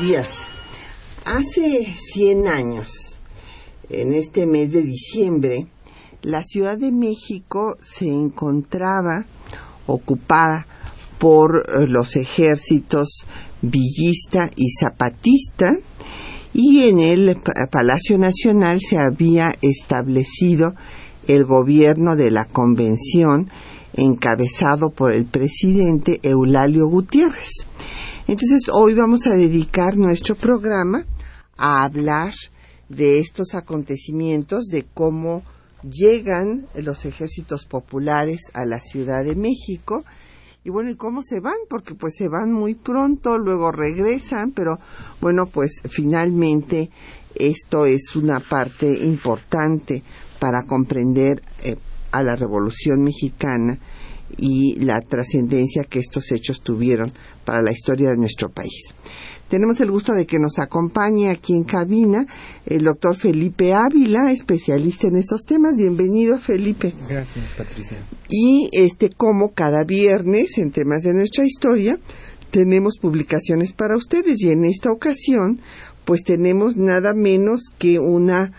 Días. Hace 100 años, en este mes de diciembre, la Ciudad de México se encontraba ocupada por eh, los ejércitos villista y zapatista y en el Palacio Nacional se había establecido el gobierno de la convención encabezado por el presidente Eulalio Gutiérrez. Entonces hoy vamos a dedicar nuestro programa a hablar de estos acontecimientos, de cómo llegan los ejércitos populares a la Ciudad de México y bueno, ¿y cómo se van? Porque pues se van muy pronto, luego regresan, pero bueno, pues finalmente esto es una parte importante para comprender eh, a la Revolución Mexicana y la trascendencia que estos hechos tuvieron para la historia de nuestro país. Tenemos el gusto de que nos acompañe aquí en cabina el doctor Felipe Ávila, especialista en estos temas. Bienvenido, Felipe. Gracias, Patricia. Y este, como cada viernes en temas de nuestra historia, tenemos publicaciones para ustedes y en esta ocasión, pues tenemos nada menos que una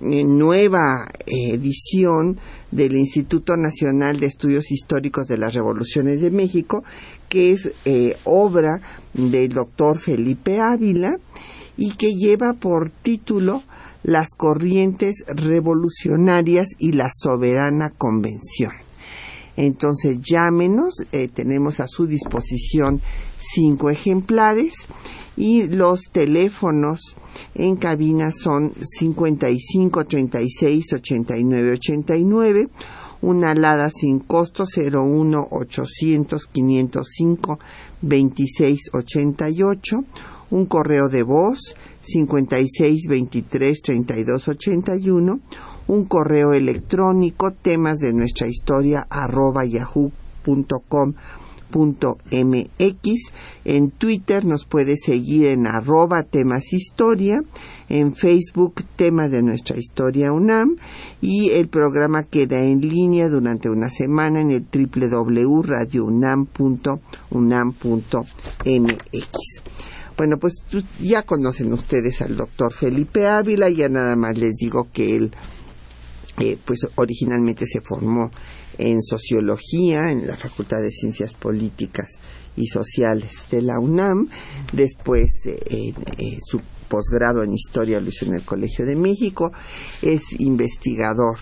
eh, nueva edición del Instituto Nacional de Estudios Históricos de las Revoluciones de México, que es eh, obra del doctor Felipe Ávila y que lleva por título Las corrientes revolucionarias y la soberana convención. Entonces llámenos, eh, tenemos a su disposición cinco ejemplares y los teléfonos en cabina son 55 36 89 89 una alada sin costo 01 800 505 26 88 un correo de voz 56 23 32 81 un correo electrónico temas de nuestra historia arroba yahoo.com mx en Twitter nos puede seguir en arroba temas historia en Facebook temas de nuestra historia UNAM y el programa queda en línea durante una semana en el www.radiounam.unam.mx. Bueno, pues ya conocen ustedes al doctor Felipe Ávila, ya nada más les digo que él pues originalmente se formó en sociología en la Facultad de Ciencias Políticas y Sociales de la UNAM, después eh, eh, su posgrado en historia lo hizo en el Colegio de México, es investigador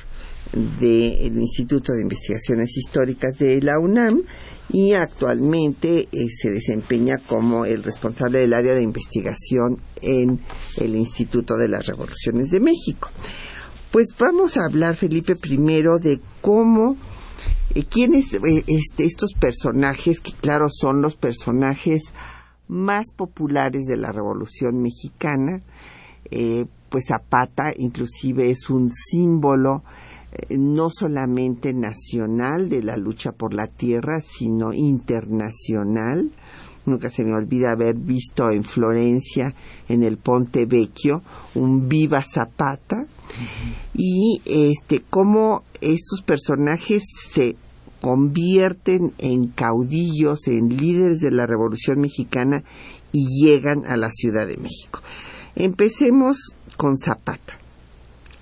del Instituto de Investigaciones Históricas de la UNAM y actualmente eh, se desempeña como el responsable del área de investigación en el Instituto de las Revoluciones de México. Pues vamos a hablar, Felipe, primero de cómo quiénes eh, este, estos personajes que claro son los personajes más populares de la Revolución Mexicana, eh, pues Zapata inclusive es un símbolo eh, no solamente nacional de la lucha por la tierra, sino internacional. Nunca se me olvida haber visto en Florencia, en el Ponte Vecchio, un Viva Zapata. Y este, cómo estos personajes se convierten en caudillos, en líderes de la Revolución Mexicana y llegan a la Ciudad de México. Empecemos con Zapata,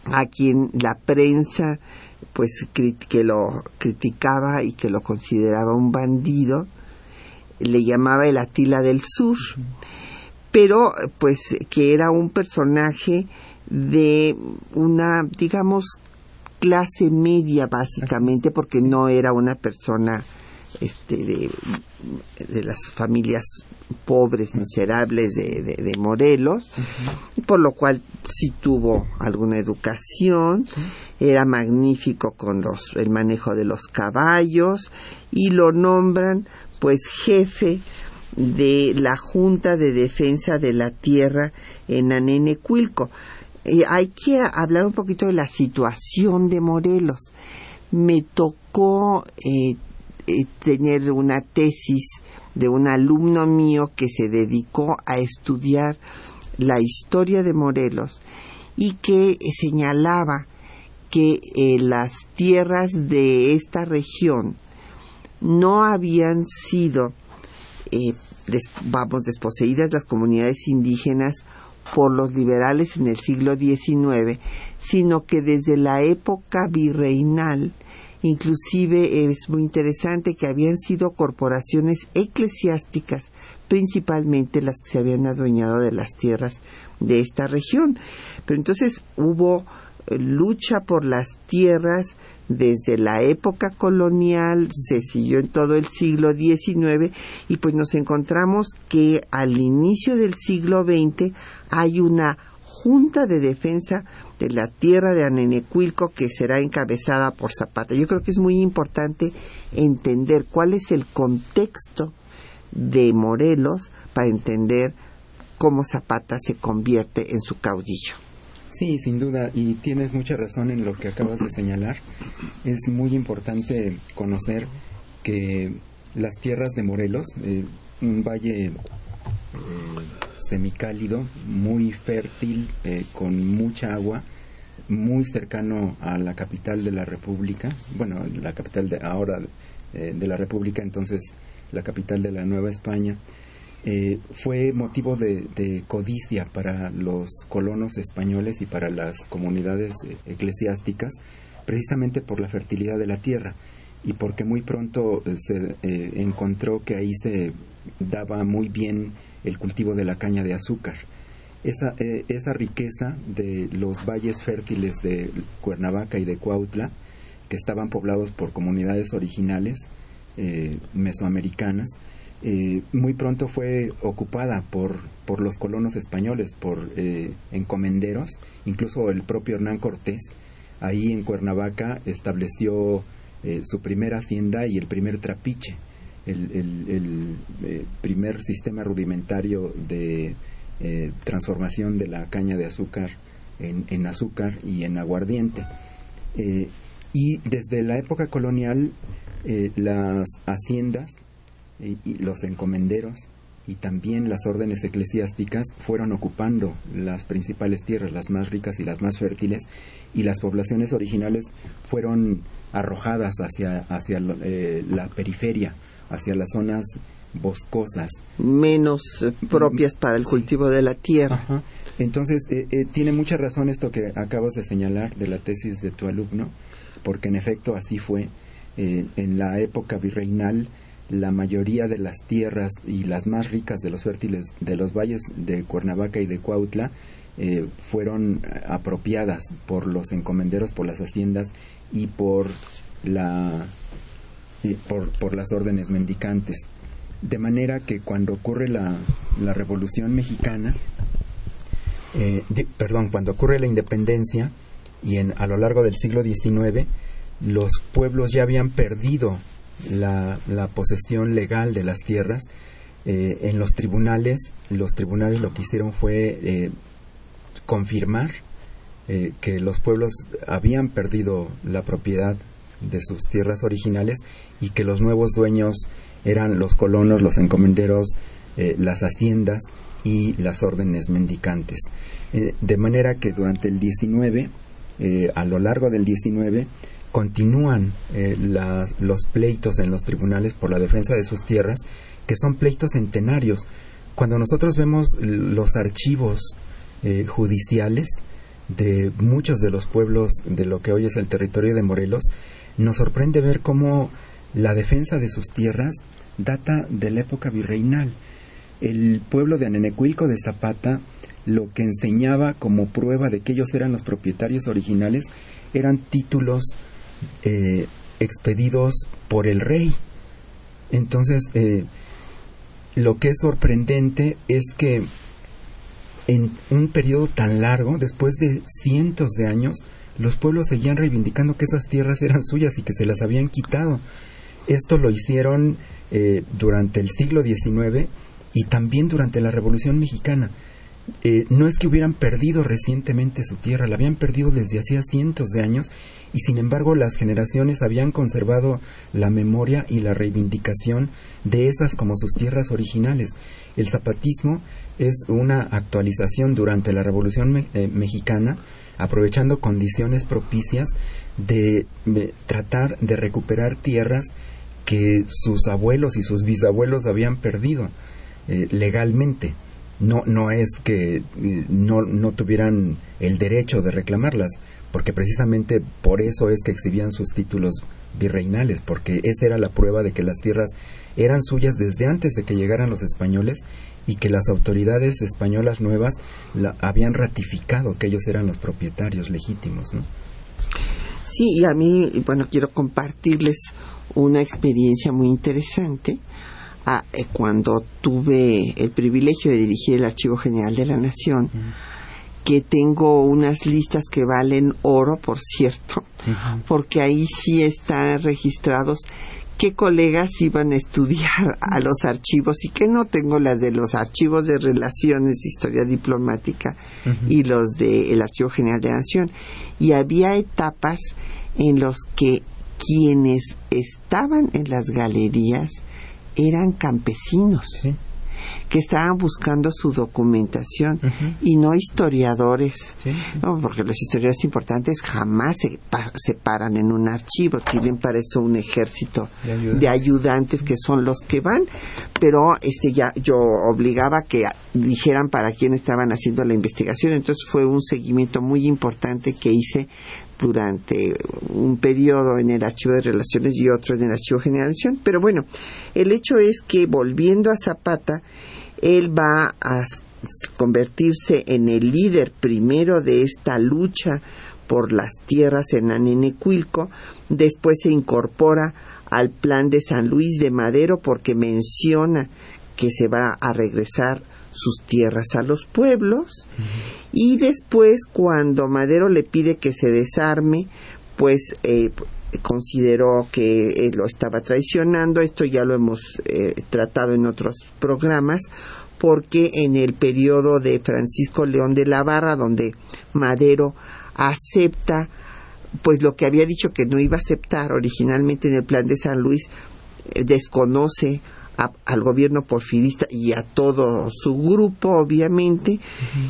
a quien la prensa pues que lo criticaba y que lo consideraba un bandido, le llamaba el Atila del Sur, pero pues que era un personaje de una, digamos, clase media básicamente porque no era una persona este, de, de las familias pobres, miserables de, de, Morelos, por lo cual sí tuvo alguna educación, era magnífico con los, el manejo de los caballos y lo nombran pues jefe de la Junta de Defensa de la Tierra en Anenecuilco. Eh, hay que hablar un poquito de la situación de Morelos. Me tocó eh, eh, tener una tesis de un alumno mío que se dedicó a estudiar la historia de Morelos y que señalaba que las tierras de esta región no habían sido vamos, desposeídas las comunidades indígenas por los liberales en el siglo XIX, sino que desde la época virreinal, inclusive es muy interesante que habían sido corporaciones eclesiásticas, principalmente las que se habían adueñado de las tierras de esta región. Pero entonces hubo eh, lucha por las tierras desde la época colonial, se siguió en todo el siglo XIX y pues nos encontramos que al inicio del siglo XX hay una Junta de Defensa de la Tierra de Anenecuilco que será encabezada por Zapata. Yo creo que es muy importante entender cuál es el contexto de Morelos para entender cómo Zapata se convierte en su caudillo. Sí, sin duda, y tienes mucha razón en lo que acabas de señalar. Es muy importante conocer que las tierras de Morelos, eh, un valle eh, semicálido, muy fértil, eh, con mucha agua, muy cercano a la capital de la República, bueno, la capital de ahora de la República, entonces la capital de la Nueva España, eh, fue motivo de, codicia para los colonos españoles y para las comunidades eh, eclesiásticas, precisamente por la fertilidad de la tierra y porque muy pronto eh, se encontró que ahí se daba muy bien el cultivo de la caña de azúcar. Esa, esa riqueza de los valles fértiles de Cuernavaca y de Cuautla, que estaban poblados por comunidades originales mesoamericanas, eh, muy pronto fue ocupada por, por los colonos españoles, por eh, encomenderos, incluso el propio Hernán Cortés, ahí en Cuernavaca estableció eh, su primera hacienda y el primer trapiche, el, primer sistema rudimentario de transformación de la caña de azúcar en, en azúcar y en aguardiente. y desde la época colonial, las haciendas y, los encomenderos y también las órdenes eclesiásticas fueron ocupando las principales tierras, las más ricas y las más fértiles, y las poblaciones originales fueron arrojadas hacia, hacia eh, la periferia, hacia las zonas boscosas. Menos eh, propias para el cultivo de la tierra. Entonces, eh, tiene mucha razón esto que acabas de señalar de la tesis de tu alumno, porque en efecto así fue. en la época virreinal, la mayoría de las tierras y las más ricas de los fértiles de los valles de Cuernavaca y de Cuautla eh, fueron apropiadas por los encomenderos, por las haciendas y por la por, las órdenes mendicantes. De manera que cuando ocurre la, la Revolución Mexicana, eh, perdón, cuando ocurre la independencia y en, a lo largo del siglo XIX, los pueblos ya habían perdido la, posesión legal de las tierras. Eh, en los tribunales, los tribunales lo que hicieron fue eh, confirmar eh, que los pueblos habían perdido la propiedad de sus tierras originales y que los nuevos dueños eran los colonos, los encomenderos, las haciendas y las órdenes mendicantes. de manera que durante el 19, a lo largo del 19, continúan eh, los pleitos en los tribunales por la defensa de sus tierras, que son pleitos centenarios. Cuando nosotros vemos los archivos eh, judiciales de muchos de los pueblos de lo que hoy es el territorio de Morelos, nos sorprende ver cómo la defensa de sus tierras data de la época virreinal. El pueblo de Anenecuilco de Zapata lo que enseñaba como prueba de que ellos eran los propietarios originales eran títulos eh, expedidos por el rey. Entonces, eh, lo que es sorprendente es que en un periodo tan largo, después de cientos de años, los pueblos seguían reivindicando que esas tierras eran suyas y que se las habían quitado. Esto lo hicieron eh, durante el siglo XIX y también durante la Revolución Mexicana. Eh, no es que hubieran perdido recientemente su tierra, la habían perdido desde hacía cientos de años y sin embargo las generaciones habían conservado la memoria y la reivindicación de esas como sus tierras originales. El zapatismo es una actualización durante la Revolución eh, Mexicana, aprovechando condiciones propicias de, tratar de recuperar tierras que sus abuelos y sus bisabuelos habían perdido eh, legalmente. No, no es que eh, no, no tuvieran el derecho de reclamarlas, porque precisamente por eso es que exhibían sus títulos virreinales, porque esa era la prueba de que las tierras eran suyas desde antes de que llegaran los españoles y que las autoridades españolas nuevas la, habían ratificado que ellos eran los propietarios legítimos, ¿no? Sí, y a mí, bueno, quiero compartirles una experiencia muy interesante. Ah, eh, cuando tuve el privilegio de dirigir el Archivo General de la Nación, que tengo unas listas que valen oro, por cierto, porque ahí sí están registrados qué colegas iban a estudiar a los archivos y que no. Tengo las de los archivos de relaciones de historia diplomática y los del Archivo General de la Nación. Y había etapas en los que quienes estaban en las galerías eran campesinos que estaban buscando su documentación y no historiadores, porque los historiadores importantes jamás se, se, paran en un archivo, tienen para eso un ejército de ayudantes. que son los que van, pero este ya yo obligaba que dijeran para quién estaban haciendo la investigación, entonces fue un seguimiento muy importante que hice durante un periodo en el Archivo de Relaciones y otro en el Archivo de Pero bueno, el hecho es que volviendo a Zapata, él va a convertirse en el líder primero de esta lucha por las tierras en Anenecuilco, después se incorpora al plan de San Luis de Madero porque menciona que se va a regresar sus tierras a los pueblos y después cuando Madero le pide que se desarme pues eh, consideró que lo estaba traicionando. Esto ya lo hemos eh, tratado en otros programas porque en el periodo de Francisco León de la Barra donde Madero acepta pues lo que había dicho que no iba a aceptar originalmente en el plan de San Luis eh, desconoce al gobierno porfirista y a todo su grupo, obviamente,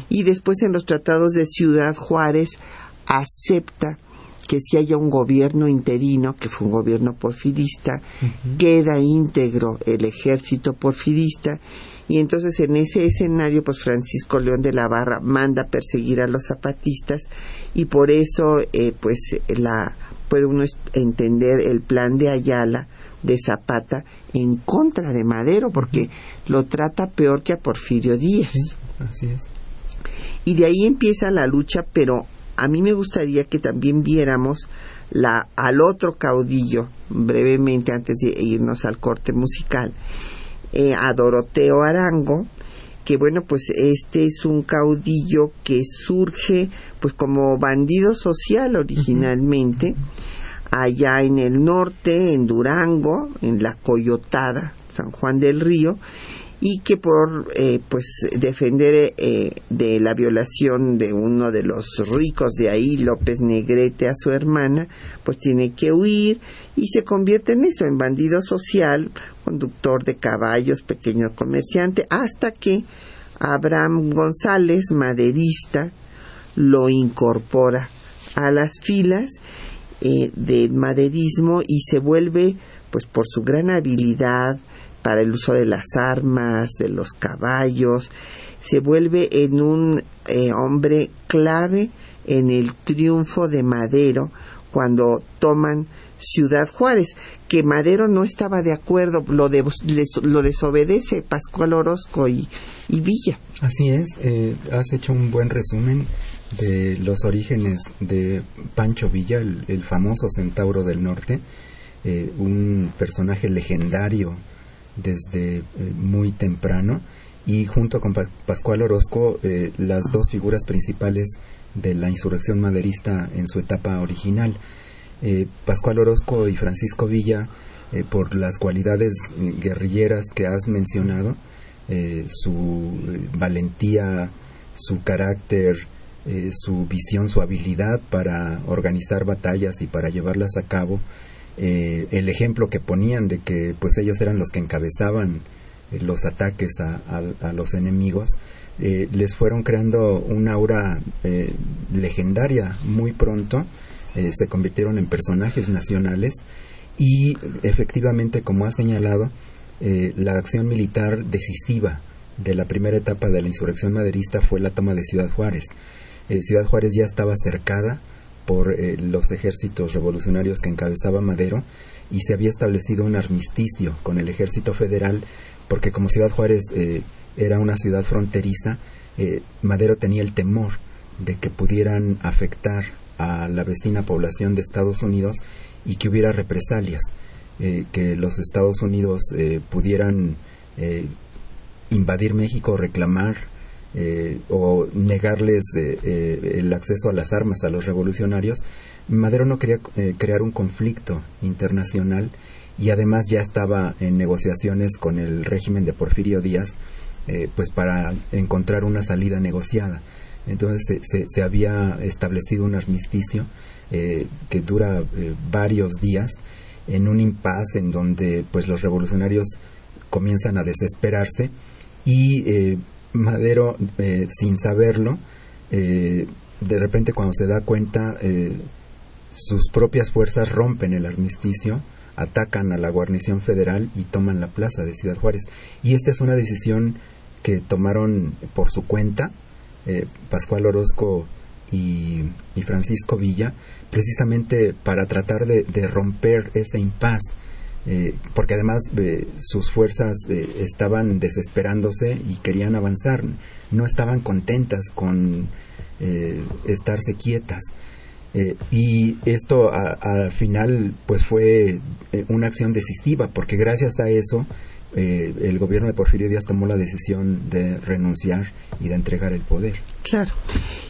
y después en los tratados de Ciudad Juárez acepta que si haya un gobierno interino, que fue un gobierno porfirista, queda íntegro el ejército porfirista, y entonces en ese escenario, pues Francisco León de la Barra manda perseguir a los zapatistas, y por eso, eh, pues la puede uno entender el plan de Ayala, de Zapata en contra de Madero porque lo trata peor que a Porfirio Díaz. así es. Y de ahí empieza la lucha, pero a mí me gustaría que también viéramos la, al otro caudillo, brevemente antes de irnos al corte musical, eh, a Doroteo Arango, que bueno, pues este es un caudillo que surge pues como bandido social originalmente allá en el norte, en Durango, en la Coyotada, San Juan del Río, y que por eh, pues defender eh, de la violación de uno de los ricos de ahí, López Negrete, a su hermana, pues tiene que huir y se convierte en eso, en bandido social, conductor de caballos, pequeño comerciante, hasta que Abraham González, maderista, lo incorpora a las filas eh, del maderismo y se vuelve, pues por su gran habilidad para el uso de las armas, de los caballos, se vuelve en un eh, hombre clave en el triunfo de Madero cuando toman Ciudad Juárez, que Madero no estaba de acuerdo, lo, lo desobedece Pascual Orozco y, Villa. Así es, eh, has hecho un buen resumen de los orígenes de Pancho Villa, el, famoso centauro del norte, eh, un personaje legendario desde muy temprano y junto con Pascual Orozco las dos figuras principales de la insurrección maderista en su etapa original. Pascual Orozco y Francisco Villa, por las cualidades guerrilleras que has mencionado, su valentía, su carácter, eh, su visión, su habilidad para organizar batallas y para llevarlas a cabo, eh, el ejemplo que ponían de que pues ellos eran los que encabezaban eh, los ataques a, los enemigos, les fueron creando una aura legendaria muy pronto, se convirtieron en personajes nacionales y efectivamente, como ha señalado, la acción militar decisiva de la primera etapa de la insurrección maderista fue la toma de Ciudad Juárez. Eh, Ciudad Juárez ya estaba cercada por eh, los ejércitos revolucionarios que encabezaba Madero y se había establecido un armisticio con el ejército federal porque como Ciudad Juárez eh, era una ciudad fronteriza, Madero tenía el temor de que pudieran afectar a la vecina población de Estados Unidos y que hubiera represalias, que los Estados Unidos pudieran invadir México, reclamar eh, o negarles eh, el acceso a las armas a los revolucionarios, Madero no quería eh, crear un conflicto internacional y además ya estaba en negociaciones con el régimen de Porfirio Díaz pues para encontrar una salida negociada. Entonces se, se había establecido un armisticio que dura varios días en un impasse en donde pues los revolucionarios comienzan a desesperarse y Madero, eh, sin saberlo, eh, de repente cuando se da cuenta, eh, sus propias fuerzas rompen el armisticio, atacan a la guarnición federal y toman la plaza de Ciudad Juárez. Y esta es una decisión que tomaron por su cuenta Pascual Orozco y, Francisco Villa, precisamente para tratar de, romper ese impasse eh, porque además eh, sus fuerzas eh, estaban desesperándose y querían avanzar, no estaban contentas con estarse quietas. y esto al final pues fue una acción decisiva, porque gracias a eso el gobierno de Porfirio Díaz tomó la decisión de renunciar y de entregar el poder. Claro.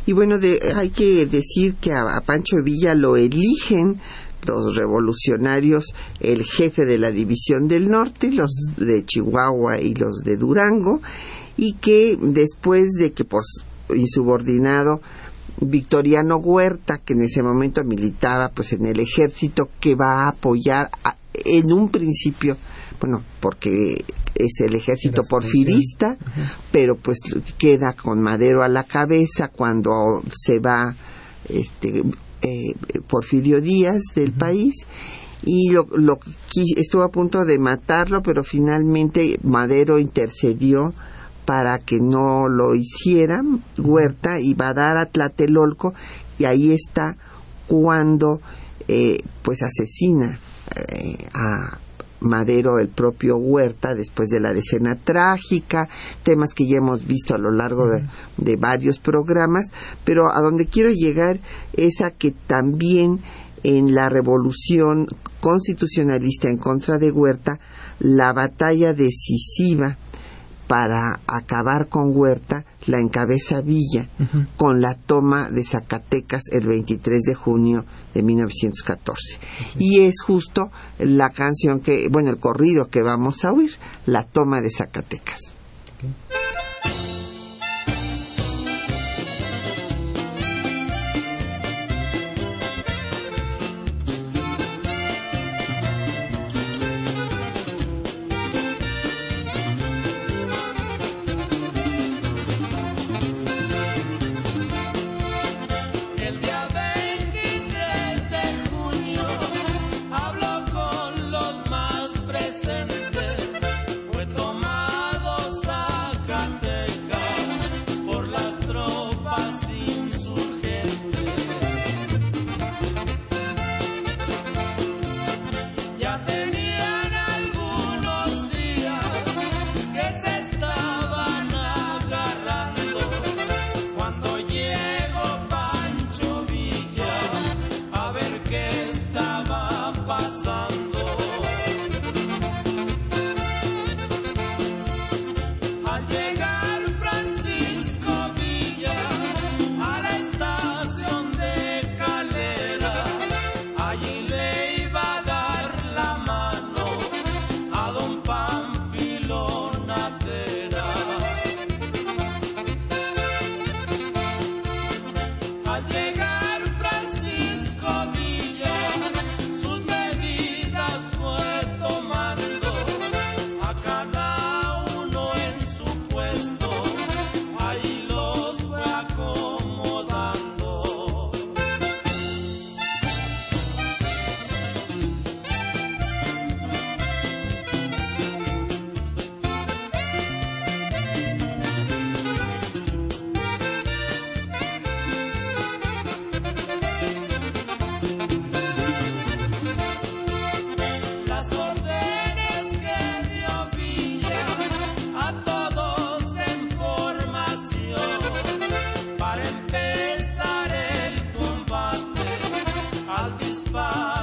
Y bueno, hay que decir que a Pancho Villa lo eligen los revolucionarios el jefe de la División del Norte, los de Chihuahua y los de Durango, y que después de que por insubordinado Victoriano Huerta, que en ese momento militaba pues en el ejército, que va a apoyar en un principio, bueno, porque es el ejército porfirista, pero pues queda con Madero a la cabeza cuando se va este eh, Porfirio Díaz del país y lo, estuvo a punto de matarlo, pero finalmente Madero intercedió para que no lo hiciera. Huerta iba a dar a Tlatelolco y ahí está cuando eh, pues asesina eh, a Madero el propio Huerta después de la decena trágica, temas que ya hemos visto a lo largo de, varios programas, pero a donde quiero llegar es a que también en la revolución constitucionalista en contra de Huerta, la batalla decisiva para acabar con Huerta la encabeza Villa con la toma de Zacatecas el 23 de junio de 1914. Y es justo la canción que, bueno, el corrido que vamos a oír, la toma de Zacatecas. Bye.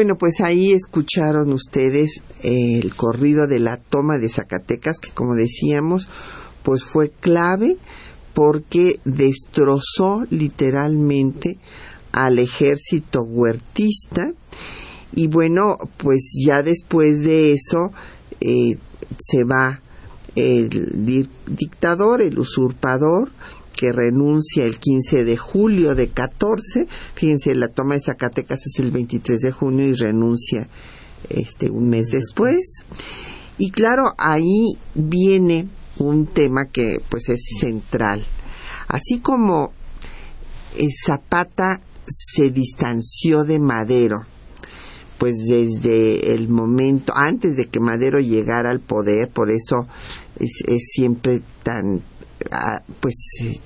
Bueno, pues ahí escucharon ustedes el corrido de la toma de Zacatecas, que como decíamos, pues fue clave porque destrozó literalmente al ejército huertista. Y bueno, pues ya después de eso eh, se va el dictador, el usurpador, que renuncia el 15 de julio de 14. Fíjense, la toma de Zacatecas es el 23 de junio y renuncia este un mes después. Y claro, ahí viene un tema que pues es central. Así como eh, Zapata se distanció de Madero, pues desde el momento, antes de que Madero llegara al poder, por eso es siempre tan pues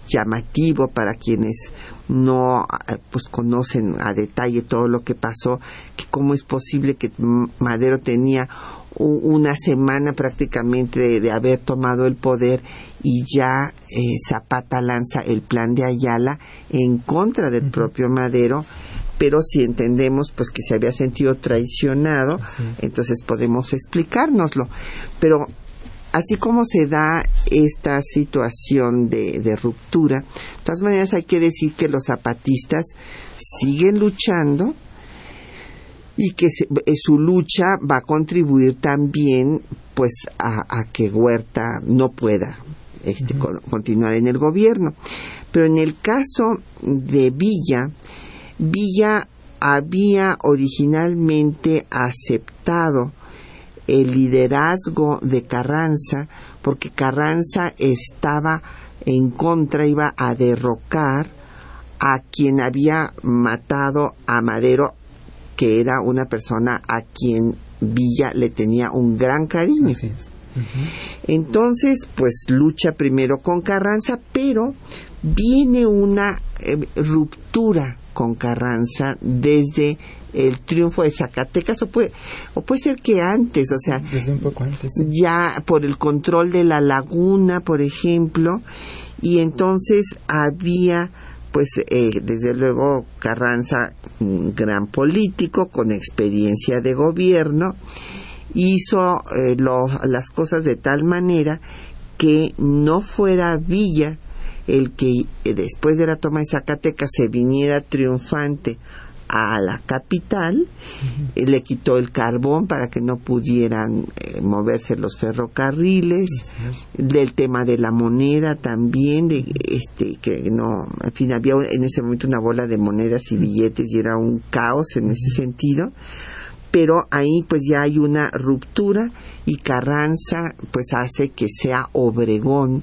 llamativo para quienes no pues conocen a detalle todo lo que pasó que cómo es posible que Madero tenía una semana prácticamente de, haber tomado el poder y ya eh, Zapata lanza el plan de Ayala en contra del propio Madero pero si entendemos pues que se había sentido traicionado, entonces podemos explicárnoslo. Pero así como se da esta situación de, ruptura, de todas maneras hay que decir que los zapatistas siguen luchando y que eh, su lucha va a contribuir también pues a, que Huerta no pueda este, continuar en el gobierno. Pero en el caso de Villa, Villa había originalmente aceptado el liderazgo de Carranza, porque Carranza estaba en contra, iba a derrocar a quien había matado a Madero, que era una persona a quien Villa le tenía un gran cariño. Entonces, pues lucha primero con Carranza, pero viene una eh, ruptura con Carranza desde el triunfo de Zacatecas o puede, o puede ser que antes, o sea, ya por el control de la laguna, por ejemplo, y entonces había pues eh, desde luego Carranza, un gran político con experiencia de gobierno, hizo eh, las cosas de tal manera que no fuera Villa el que eh, después de la toma de Zacatecas se viniera triunfante a la capital, eh, le quitó el carbón para que no pudieran eh, moverse los ferrocarriles, del tema de la moneda también, de este que no, en fin, había en ese momento una bola de monedas y billetes y era un caos en ese sentido, pero ahí pues ya hay una ruptura y Carranza pues hace que sea Obregón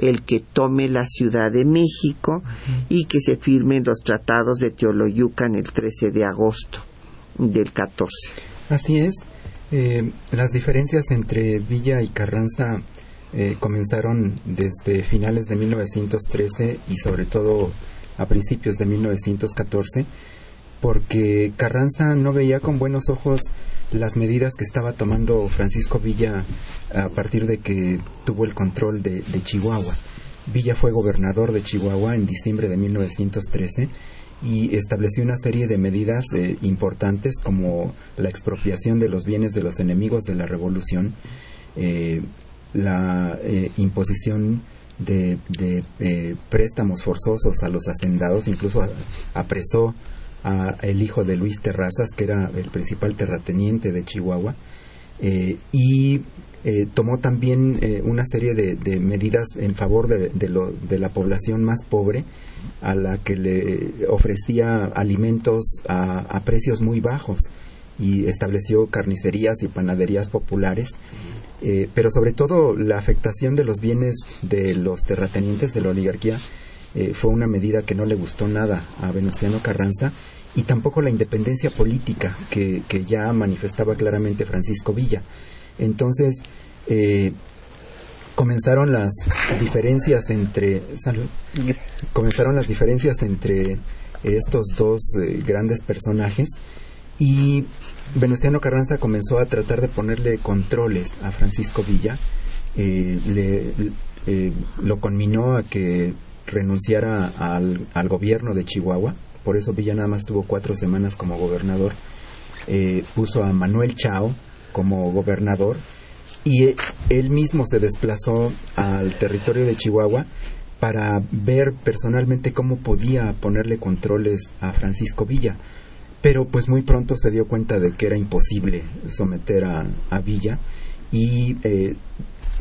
el que tome la Ciudad de México y que se firmen los tratados de Teoloyucan el 13 de agosto del 14. Así es. Eh, las diferencias entre Villa y Carranza eh, comenzaron desde finales de 1913 y sobre todo a principios de 1914 porque Carranza no veía con buenos ojos las medidas que estaba tomando Francisco Villa a partir de que tuvo el control de, Chihuahua. Villa fue gobernador de Chihuahua en diciembre de 1913 y estableció una serie de medidas eh, importantes como la expropiación de los bienes de los enemigos de la revolución, eh, la eh, imposición de, préstamos forzosos a los hacendados, incluso apresó a el hijo de Luis Terrazas, que era el principal terrateniente de Chihuahua, eh, y eh, tomó también eh, una serie de, medidas en favor de, de, la población más pobre, a la que le ofrecía alimentos a, precios muy bajos y estableció carnicerías y panaderías populares. pero sobre todo la afectación de los bienes de los terratenientes de la oligarquía eh, fue una medida que no le gustó nada a Venustiano Carranza y tampoco la independencia política que, ya manifestaba claramente Francisco Villa. Entonces, eh, comenzaron las diferencias entre comenzaron las diferencias entre estos dos eh, grandes personajes y Venustiano Carranza comenzó a tratar de ponerle controles a Francisco Villa le, lo conminó a que renunciara al, al, gobierno de Chihuahua, por eso Villa nada más tuvo cuatro semanas como gobernador, eh, puso a Manuel Chao como gobernador y él mismo se desplazó al territorio de Chihuahua para ver personalmente cómo podía ponerle controles a Francisco Villa. Pero pues muy pronto se dio cuenta de que era imposible someter a, Villa y eh,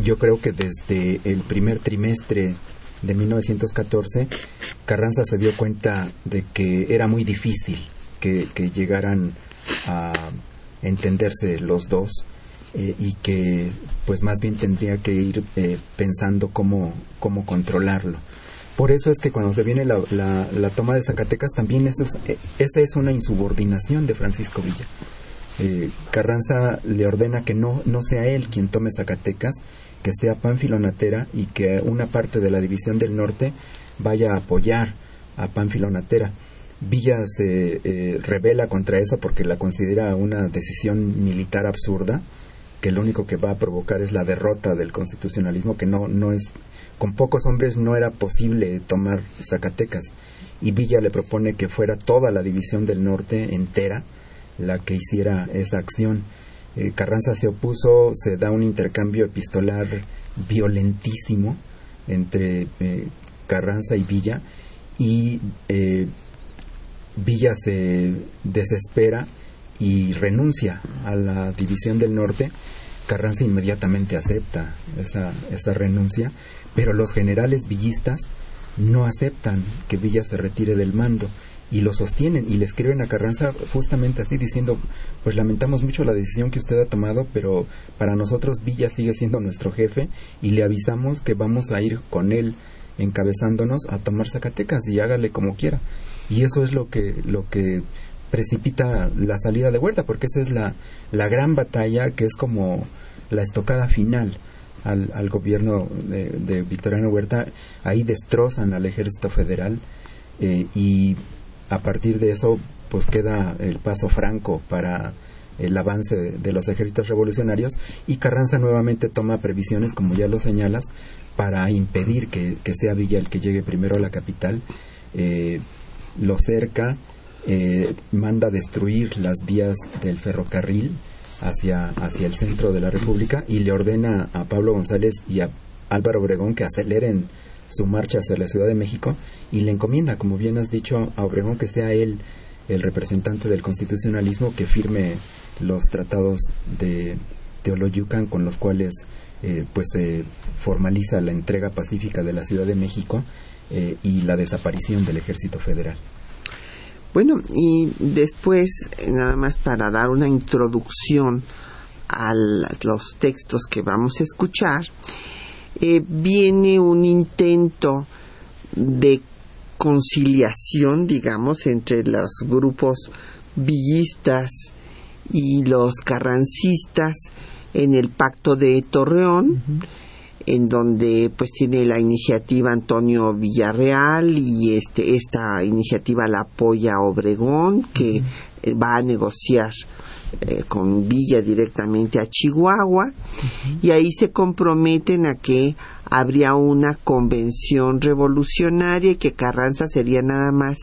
yo creo que desde el primer trimestre de 1914, Carranza se dio cuenta de que era muy difícil que, llegaran a entenderse los dos eh, y que pues más bien tendría que ir eh, pensando cómo, cómo controlarlo. Por eso es que cuando se viene la, la, toma de Zacatecas también eso es, eh, esa es una insubordinación de Francisco Villa. Carranza le ordena que no, no sea él quien tome Zacatecas, que sea Pánfilo Natera y que una parte de la División del Norte vaya a apoyar a Pánfilo Natera. Villa se eh, revela contra eso porque la considera una decisión militar absurda, que lo único que va a provocar es la derrota del constitucionalismo, que no, no es, con pocos hombres no era posible tomar Zacatecas. Y Villa le propone que fuera toda la división del norte entera la que hiciera esa acción eh, Carranza se opuso, se da un intercambio epistolar violentísimo entre eh, Carranza y Villa y eh, Villa se desespera y renuncia a la división del norte. Carranza inmediatamente acepta esa, esa renuncia, pero los generales villistas no aceptan que Villa se retire del mando y lo sostienen y le escriben a Carranza justamente así diciendo pues lamentamos mucho la decisión que usted ha tomado pero para nosotros Villa sigue siendo nuestro jefe y le avisamos que vamos a ir con él encabezándonos a tomar Zacatecas y hágale como quiera. Y eso es lo que lo que precipita la salida de Huerta porque esa es la, la gran batalla que es como la estocada final al, al gobierno de, de Victoriano Huerta. Ahí destrozan al ejército federal eh, y a partir de eso pues queda el paso franco para el avance de, los ejércitos revolucionarios y Carranza nuevamente toma previsiones, como ya lo señalas, para impedir que, sea Villa el que llegue primero a la capital. Eh, lo cerca, eh, manda destruir las vías del ferrocarril hacia, hacia el centro de la República y le ordena a Pablo González y a Álvaro Obregón que aceleren su marcha hacia la Ciudad de México y le encomienda, como bien has dicho, a Obregón que sea él el representante del constitucionalismo que firme los tratados de Teoloyucan con los cuales eh, pues se formaliza la entrega pacífica de la Ciudad de México eh, y la desaparición del Ejército Federal. Bueno, y después, nada más para dar una introducción a los textos que vamos a escuchar, eh, viene un intento de conciliación, digamos, entre los grupos villistas y los carrancistas en el pacto de Torreón, en donde pues tiene la iniciativa Antonio Villarreal y este esta iniciativa la apoya Obregón que va a negociar eh, con Villa directamente a Chihuahua y ahí se comprometen a que habría una convención revolucionaria y que Carranza sería nada más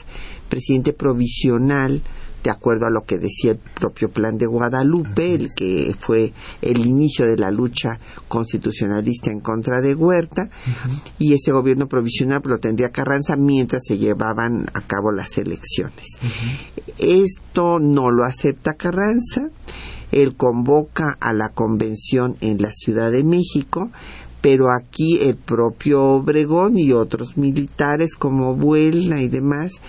presidente provisional de acuerdo a lo que decía el propio plan de Guadalupe, el que fue el inicio de la lucha constitucionalista en contra de Huerta, y ese gobierno provisional lo tendría Carranza mientras se llevaban a cabo las elecciones. Esto no lo acepta Carranza, él convoca a la convención en la Ciudad de México, pero aquí el propio Obregón y otros militares como Buelna y demás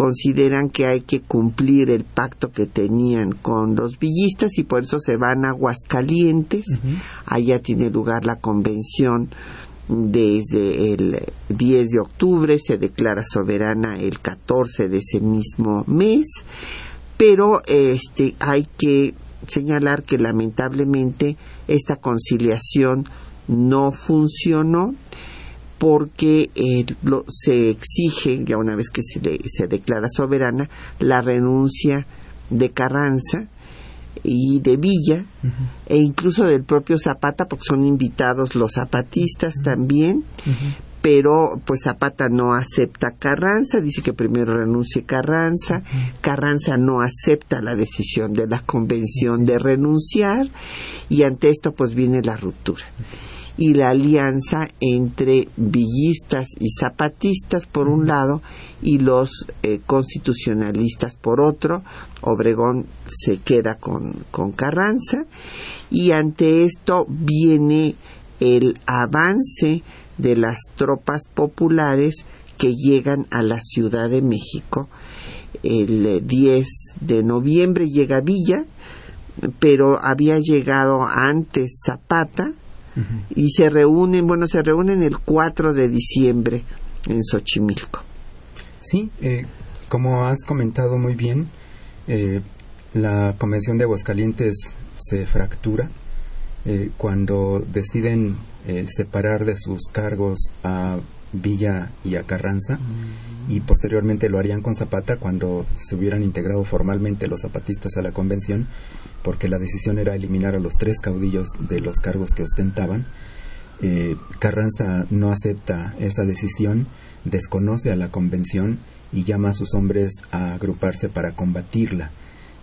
consideran que hay que cumplir el pacto que tenían con los villistas y por eso se van a Aguascalientes. Allá tiene lugar la convención desde el 10 de octubre, se declara soberana el 14 de ese mismo mes, pero este hay que señalar que lamentablemente esta conciliación no funcionó porque eh, se exige, ya una vez que se, se declara soberana, la renuncia de Carranza y de Villa e incluso del propio Zapata porque son invitados los zapatistas también pero pues Zapata no acepta Carranza, dice que primero renuncie Carranza, Carranza no acepta la decisión de la convención de renunciar y ante esto pues viene la ruptura y la alianza entre villistas y zapatistas por un lado y los eh, constitucionalistas por otro. Obregón se queda con, con Carranza y ante esto viene el avance de las tropas populares que llegan a la Ciudad de México. El 10 de noviembre llega Villa, pero había llegado antes Zapata y se reúnen, bueno, se reúnen el 4 de diciembre en Xochimilco. Sí, eh, como has comentado muy bien, eh, la Convención de Aguascalientes se fractura eh, cuando deciden separar de sus cargos a Villa y a Carranza y posteriormente lo harían con Zapata cuando se hubieran integrado formalmente los zapatistas a la convención porque la decisión era eliminar a los tres caudillos de los cargos que ostentaban. Eh, Carranza no acepta esa decisión, desconoce a la convención y llama a sus hombres a agruparse para combatirla.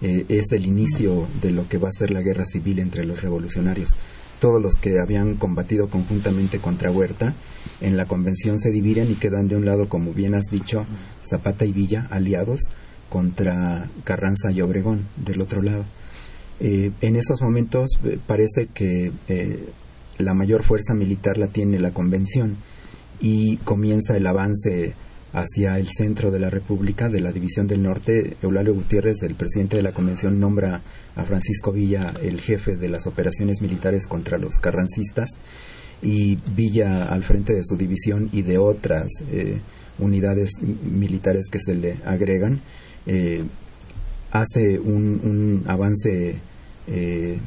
Eh, es el inicio de lo que va a ser la guerra civil entre los revolucionarios. Todos los que habían combatido conjuntamente contra Huerta en la convención se dividen y quedan de un lado, como bien has dicho, Zapata y Villa, aliados, contra Carranza y Obregón, del otro lado. Eh, en esos momentos eh, parece que eh, la mayor fuerza militar la tiene la convención y comienza el avance hacia el centro de la República de la División del Norte. Eulalio Gutiérrez, el presidente de la convención, nombra a Francisco Villa el jefe de las operaciones militares contra los carrancistas y Villa al frente de su división y de otras unidades militares que se le agregan hace un, avance eh,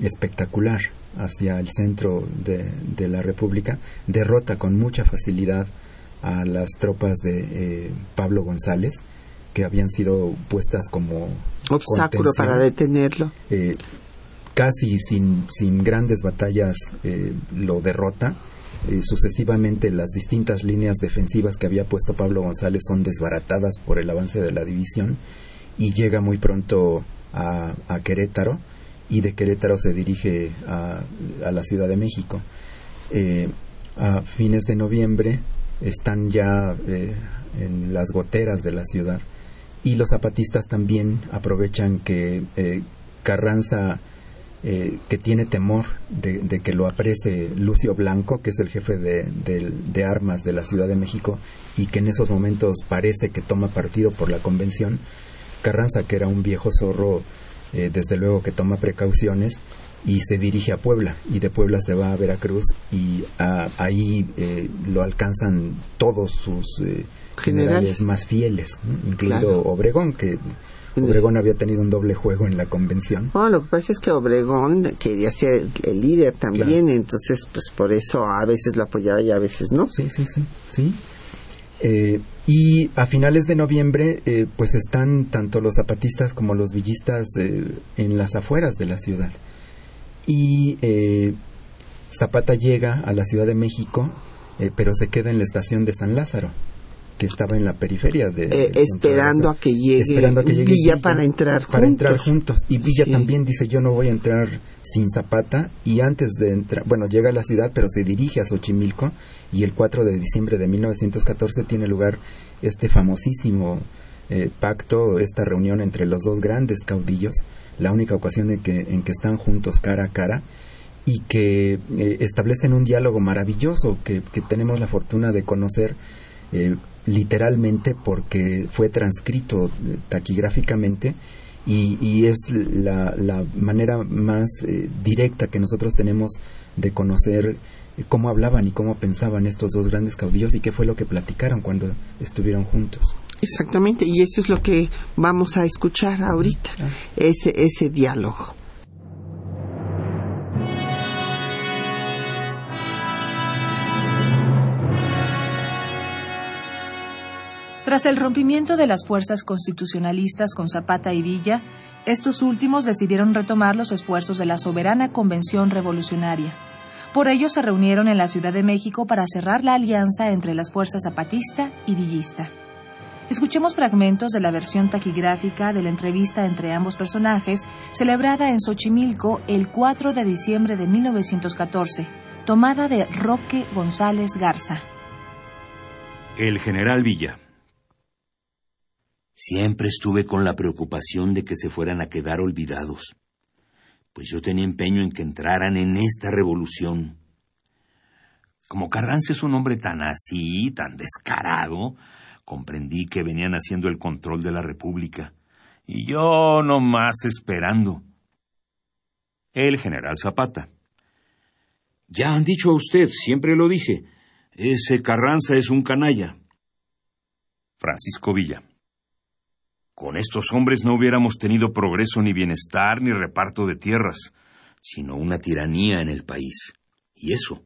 espectacular hacia el centro de, la República, derrota con mucha facilidad a las tropas de eh, Pablo González, que habían sido puestas como obstáculo para detenerlo. Eh, casi sin, sin grandes batallas lo derrota. sucesivamente las distintas líneas defensivas que había puesto Pablo González son desbaratadas por el avance de la división y llega muy pronto a, Querétaro y de Querétaro se dirige a, la Ciudad de México. Eh, a fines de noviembre están ya eh, en las goteras de la ciudad y los zapatistas también aprovechan que eh, Carranza que tiene temor de, que lo aprese Lucio Blanco, que es el jefe de, de, armas de la Ciudad de México, y que en esos momentos parece que toma partido por la convención, Carranza, que era un viejo zorro, eh, desde luego que toma precauciones y se dirige a Puebla y de Puebla se va a Veracruz y ahí eh, lo alcanzan todos sus eh, generales más fieles, incluido Obregón, que Obregón había tenido un doble juego en la convención. No, lo que pasa es que Obregón quería ser el líder también, entonces pues por eso a veces lo apoyaba y a veces no. Sí, sí, sí, sí. Eh, y a finales de noviembre, eh, pues están tanto los zapatistas como los villistas eh, en las afueras de la ciudad. Y Zapata llega a la Ciudad de México, pero se queda en la estación de San Lázaro que estaba en la periferia de, eh, esperando a que llegue esperando a que llegue Villa, para entrar para entrar juntos. y Villa también dice yo no voy a entrar sin Zapata y antes de entrar bueno llega a la ciudad pero se dirige a Xochimilco y el 4 de diciembre de 1914 tiene lugar este famosísimo eh, pacto esta reunión entre los dos grandes caudillos la única ocasión en que en que están juntos cara a cara y que eh, establecen un diálogo maravilloso que, que tenemos la fortuna de conocer eh, literalmente porque fue transcrito taquigráficamente y, es la, manera más eh, directa que nosotros tenemos de conocer cómo hablaban y cómo pensaban estos dos grandes caudillos y qué fue lo que platicaron cuando estuvieron juntos. Exactamente, y eso es lo que vamos a escuchar ahorita, ese, ese diálogo. Tras el rompimiento de las fuerzas constitucionalistas con Zapata y Villa, estos últimos decidieron retomar los esfuerzos de la soberana Convención Revolucionaria. Por ello se reunieron en la Ciudad de México para cerrar la alianza entre las fuerzas zapatista y villista. Escuchemos fragmentos de la versión taquigráfica de la entrevista entre ambos personajes, celebrada en Xochimilco el 4 de diciembre de 1914, tomada de Roque González Garza. El general Villa Siempre estuve con la preocupación de que se fueran a quedar olvidados, pues yo tenía empeño en que entraran en esta revolución. Como Carranza es un hombre tan así, tan descarado, comprendí que venían haciendo el control de la República, y yo no más esperando. El general Zapata. Ya han dicho a usted, siempre lo dije, ese Carranza es un canalla. Francisco Villa. Con estos hombres no hubiéramos tenido progreso ni bienestar ni reparto de tierras, sino una tiranía en el país. Y eso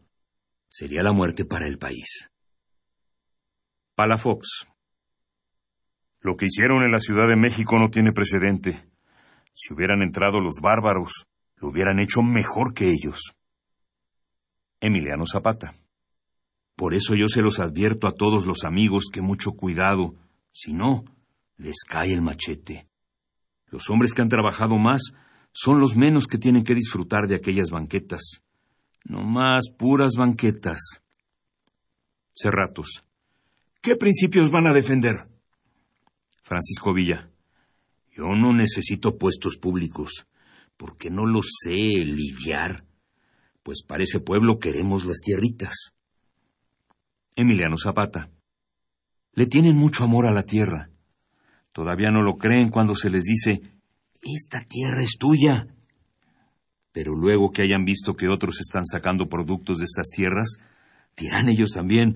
sería la muerte para el país. Palafox. Lo que hicieron en la Ciudad de México no tiene precedente. Si hubieran entrado los bárbaros, lo hubieran hecho mejor que ellos. Emiliano Zapata. Por eso yo se los advierto a todos los amigos que mucho cuidado, si no, les cae el machete. Los hombres que han trabajado más son los menos que tienen que disfrutar de aquellas banquetas. No más puras banquetas. Cerratos. ¿Qué principios van a defender? Francisco Villa. Yo no necesito puestos públicos, porque no lo sé lidiar, pues para ese pueblo queremos las tierritas. Emiliano Zapata. Le tienen mucho amor a la tierra Todavía no lo creen cuando se les dice, esta tierra es tuya. Pero luego que hayan visto que otros están sacando productos de estas tierras, dirán ellos también,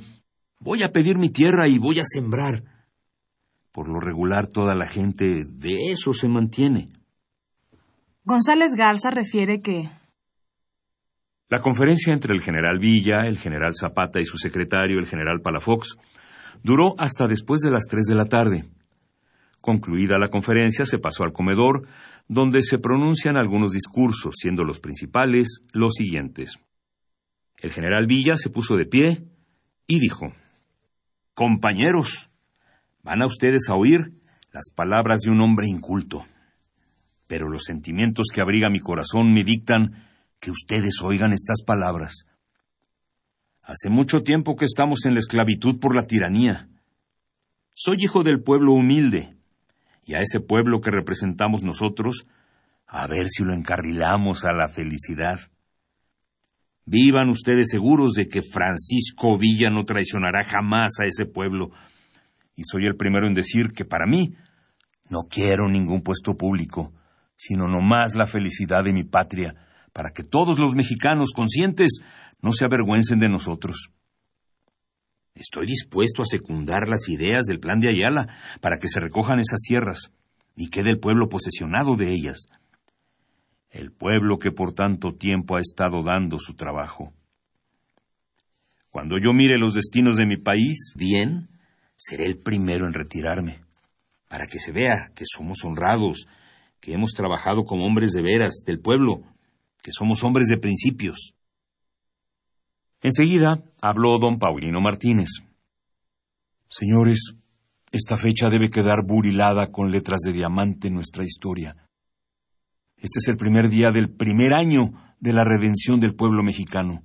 voy a pedir mi tierra y voy a sembrar. Por lo regular toda la gente de eso se mantiene. González Garza refiere que la conferencia entre el general Villa, el general Zapata y su secretario, el general Palafox, duró hasta después de las tres de la tarde. Concluida la conferencia, se pasó al comedor, donde se pronuncian algunos discursos, siendo los principales los siguientes. El general Villa se puso de pie y dijo, Compañeros, van a ustedes a oír las palabras de un hombre inculto, pero los sentimientos que abriga mi corazón me dictan que ustedes oigan estas palabras. Hace mucho tiempo que estamos en la esclavitud por la tiranía. Soy hijo del pueblo humilde, y a ese pueblo que representamos nosotros, a ver si lo encarrilamos a la felicidad. Vivan ustedes seguros de que Francisco Villa no traicionará jamás a ese pueblo, y soy el primero en decir que para mí no quiero ningún puesto público, sino nomás la felicidad de mi patria, para que todos los mexicanos conscientes no se avergüencen de nosotros. Estoy dispuesto a secundar las ideas del plan de Ayala para que se recojan esas tierras y quede el pueblo posesionado de ellas. El pueblo que por tanto tiempo ha estado dando su trabajo. Cuando yo mire los destinos de mi país, bien, seré el primero en retirarme, para que se vea que somos honrados, que hemos trabajado como hombres de veras del pueblo, que somos hombres de principios. Enseguida habló don Paulino Martínez. Señores, esta fecha debe quedar burilada con letras de diamante en nuestra historia. Este es el primer día del primer año de la redención del pueblo mexicano,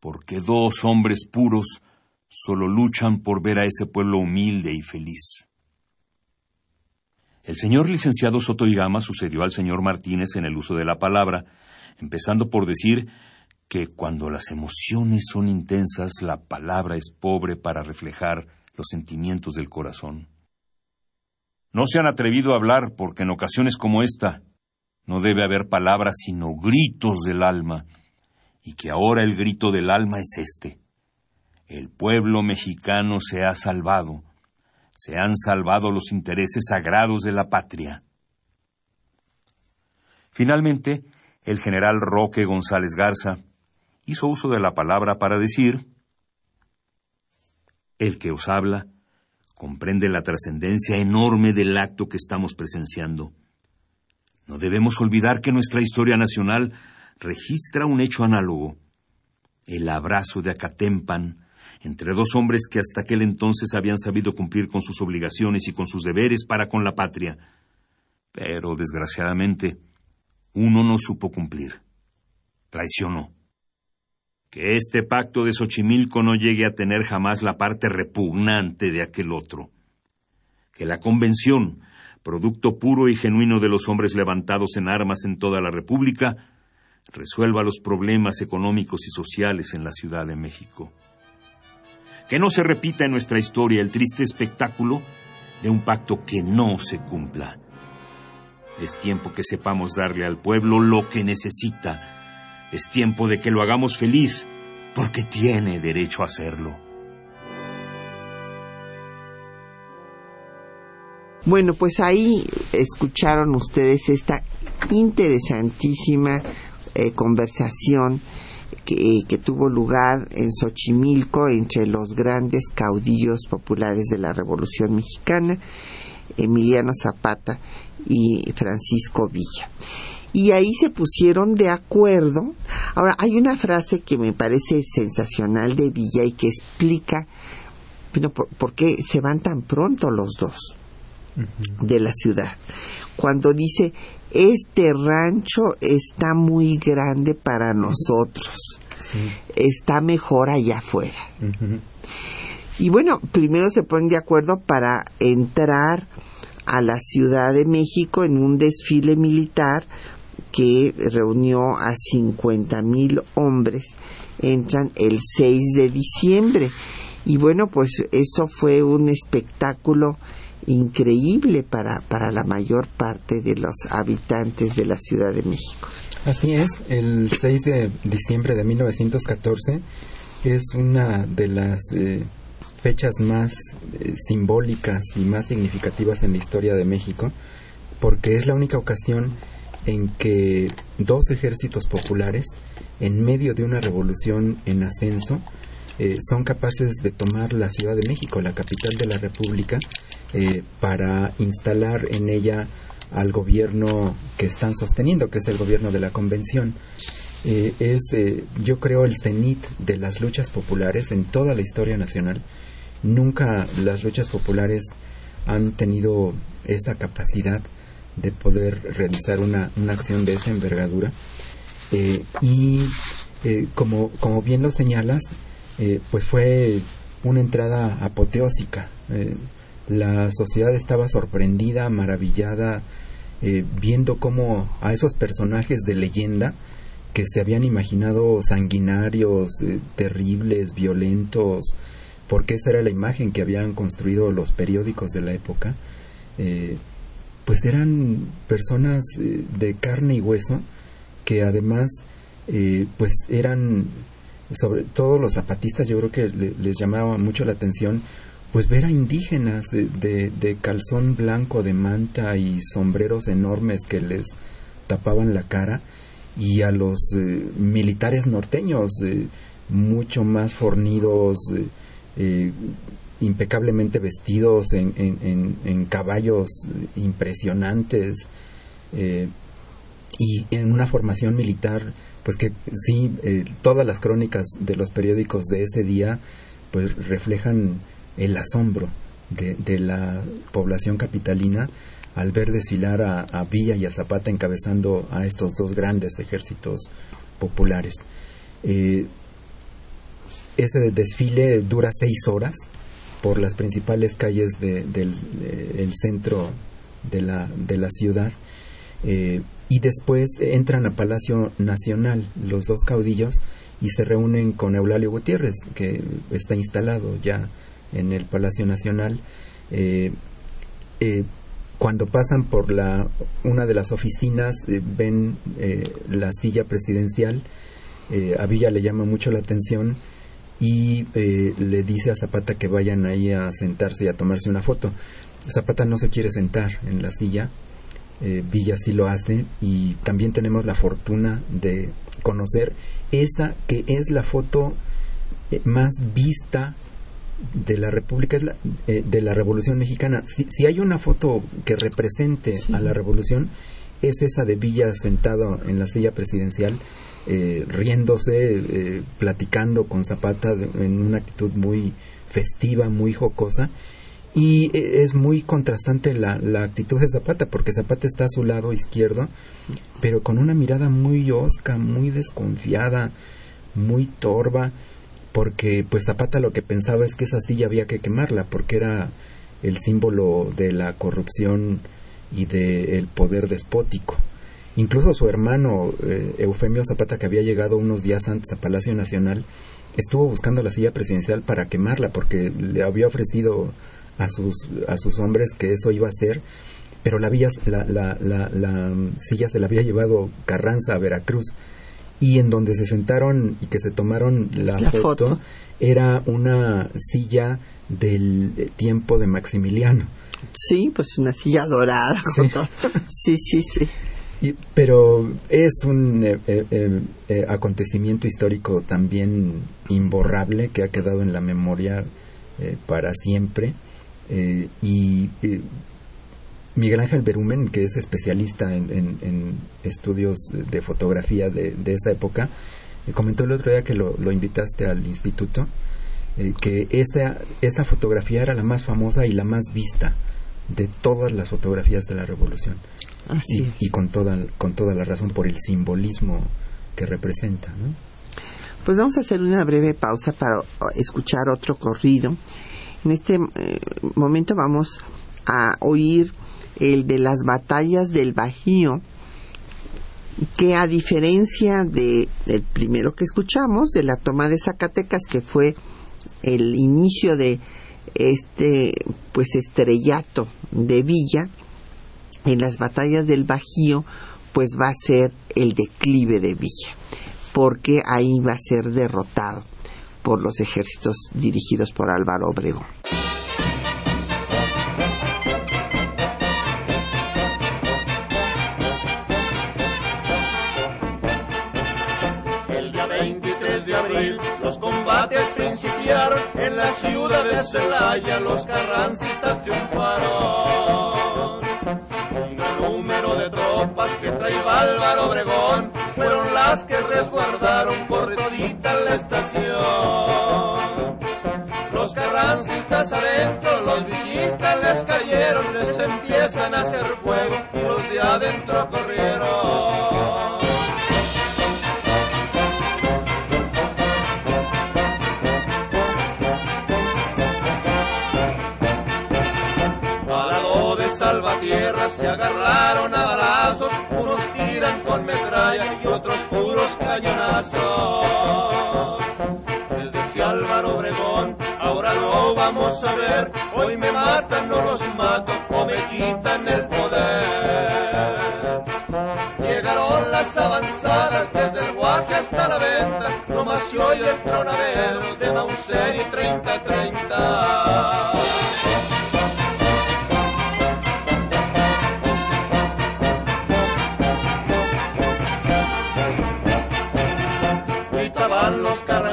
porque dos hombres puros solo luchan por ver a ese pueblo humilde y feliz. El señor licenciado Soto y Gama sucedió al señor Martínez en el uso de la palabra, empezando por decir que cuando las emociones son intensas, la palabra es pobre para reflejar los sentimientos del corazón. No se han atrevido a hablar porque en ocasiones como esta no debe haber palabras sino gritos del alma, y que ahora el grito del alma es este. El pueblo mexicano se ha salvado, se han salvado los intereses sagrados de la patria. Finalmente, el general Roque González Garza hizo uso de la palabra para decir, el que os habla comprende la trascendencia enorme del acto que estamos presenciando. No debemos olvidar que nuestra historia nacional registra un hecho análogo, el abrazo de Acatempan entre dos hombres que hasta aquel entonces habían sabido cumplir con sus obligaciones y con sus deberes para con la patria. Pero, desgraciadamente, uno no supo cumplir. Traicionó. Que este pacto de Xochimilco no llegue a tener jamás la parte repugnante de aquel otro. Que la Convención, producto puro y genuino de los hombres levantados en armas en toda la República, resuelva los problemas económicos y sociales en la Ciudad de México. Que no se repita en nuestra historia el triste espectáculo de un pacto que no se cumpla. Es tiempo que sepamos darle al pueblo lo que necesita es tiempo de que lo hagamos feliz, porque tiene derecho a hacerlo. Bueno, pues ahí escucharon ustedes esta interesantísima eh, conversación que, que, tuvo lugar en Xochimilco entre los grandes caudillos populares de la Revolución Mexicana, Emiliano Zapata y Francisco Villa y ahí se pusieron de acuerdo. Ahora, hay una frase que me parece sensacional de Villa y que explica bueno, por, qué se van tan pronto los dos de la ciudad. Cuando dice, este rancho está muy grande para nosotros, está mejor allá afuera. Y bueno, primero se ponen de acuerdo para entrar a la Ciudad de México en un desfile militar que reunió a 50 mil hombres, entran el 6 de diciembre. Y bueno, pues esto fue un espectáculo increíble para, para la mayor parte de los habitantes de la Ciudad de México. Así es, el 6 de diciembre de 1914 es una de las eh, fechas más eh, simbólicas y más significativas en la historia de México, porque es la única ocasión en que dos ejércitos populares, en medio de una revolución en ascenso, eh, son capaces de tomar la Ciudad de México, la capital de la República, eh, para instalar en ella al gobierno que están sosteniendo, que es el gobierno de la Convención. Eh, es, yo creo, el cenit de las luchas populares en toda la historia nacional. Nunca las luchas populares han tenido esta capacidad de poder realizar una, una acción de esa envergadura. Eh, y eh, como, como bien lo señalas, eh, pues fue una entrada apoteósica. la sociedad estaba sorprendida, maravillada, viendo cómo a esos personajes de leyenda que se habían imaginado sanguinarios, terribles, violentos, porque esa era la imagen que habían construido los periódicos de la época, pues eran personas eh, de carne y hueso que además eh, pues eran sobre todo los zapatistas yo creo que les llamaba mucho la atención pues ver a indígenas de, de, calzón blanco de manta y sombreros enormes que les tapaban la cara y a los eh, militares norteños mucho más fornidos impecablemente vestidos en, en, en, caballos impresionantes y en una formación militar pues que sí todas las crónicas de los periódicos de ese día pues reflejan el asombro de, la población capitalina al ver desfilar a, Villa y a Zapata encabezando a estos dos grandes ejércitos populares. Eh, ese desfile dura seis horas por las principales calles del centro de la, de la ciudad eh, y después entran a Palacio Nacional los dos caudillos y se reúnen con Eulalio Gutiérrez que está instalado ya en el Palacio Nacional, eh, eh, cuando pasan por la, una de las oficinas eh, ven la silla presidencial, a Villa le llama mucho la atención y le dice a Zapata que vayan ahí a sentarse y a tomarse una foto. Zapata no se quiere sentar en la silla, Villa sí lo hace y también tenemos la fortuna de conocer esa que es la foto más vista de la República es la, eh, de la Revolución Mexicana. Si, si, hay una foto que represente a la Revolución, es esa de Villa sentado en la silla presidencial, eh, riéndose, eh, platicando con Zapata en una actitud muy festiva, muy jocosa. Y es muy contrastante la, la actitud de Zapata, porque Zapata está a su lado izquierdo, pero con una mirada muy osca, muy desconfiada, muy torva porque pues Zapata lo que pensaba es que esa silla había que quemarla porque era el símbolo de la corrupción y del poder despótico. Incluso su hermano eh, Eufemio Zapata, que había llegado unos días antes a Palacio Nacional, estuvo buscando la silla presidencial para quemarla porque le había ofrecido a sus, a sus hombres que eso iba a hacer, pero la, la, la, la silla se la había llevado Carranza a Veracruz y en donde se sentaron y que se tomaron la, foto, era una silla del tiempo de Maximiliano. Sí, pues una silla dorada. Sí, sí, sí. Pero es un eh, eh, eh, acontecimiento histórico también imborrable que ha quedado en la memoria para siempre. y Miguel Ángel Berumen, que es especialista en, estudios de fotografía de, esa época, eh, comentó el otro día que lo, invitaste al instituto, eh, que esta, esta fotografía era la más famosa y la más vista de todas las fotografías de la revolución. Así y, con, toda, con toda la razón por el simbolismo que representa. Pues vamos a hacer una breve pausa para escuchar otro corrido. En este eh, momento vamos a oír el de las batallas del Bajío, que a diferencia de el primero que escuchamos, de la toma de Zacatecas, que fue el inicio de este pues estrellato de Villa, en las batallas del Bajío, pues va a ser el declive de Villa, porque ahí va a ser derrotado por los ejércitos dirigidos por Álvaro Obregón. Los combates principiaron en la ciudad de Celaya, los carrancistas triunfaron. Obregón fueron las que resguardaron por todita la estación. Los carrancistas adentro, los villistas les cayeron, les empiezan a hacer fuego los de adentro corrieron. con metralla y otros puros cañonazos. Les decía Álvaro Obregón, ahora lo vamos a ver, hoy me matan, no los mato, o me quitan el poder. Llegaron las avanzadas desde el Guaje hasta la venta, nomás se oye el tronadero de Mauser y 30-30.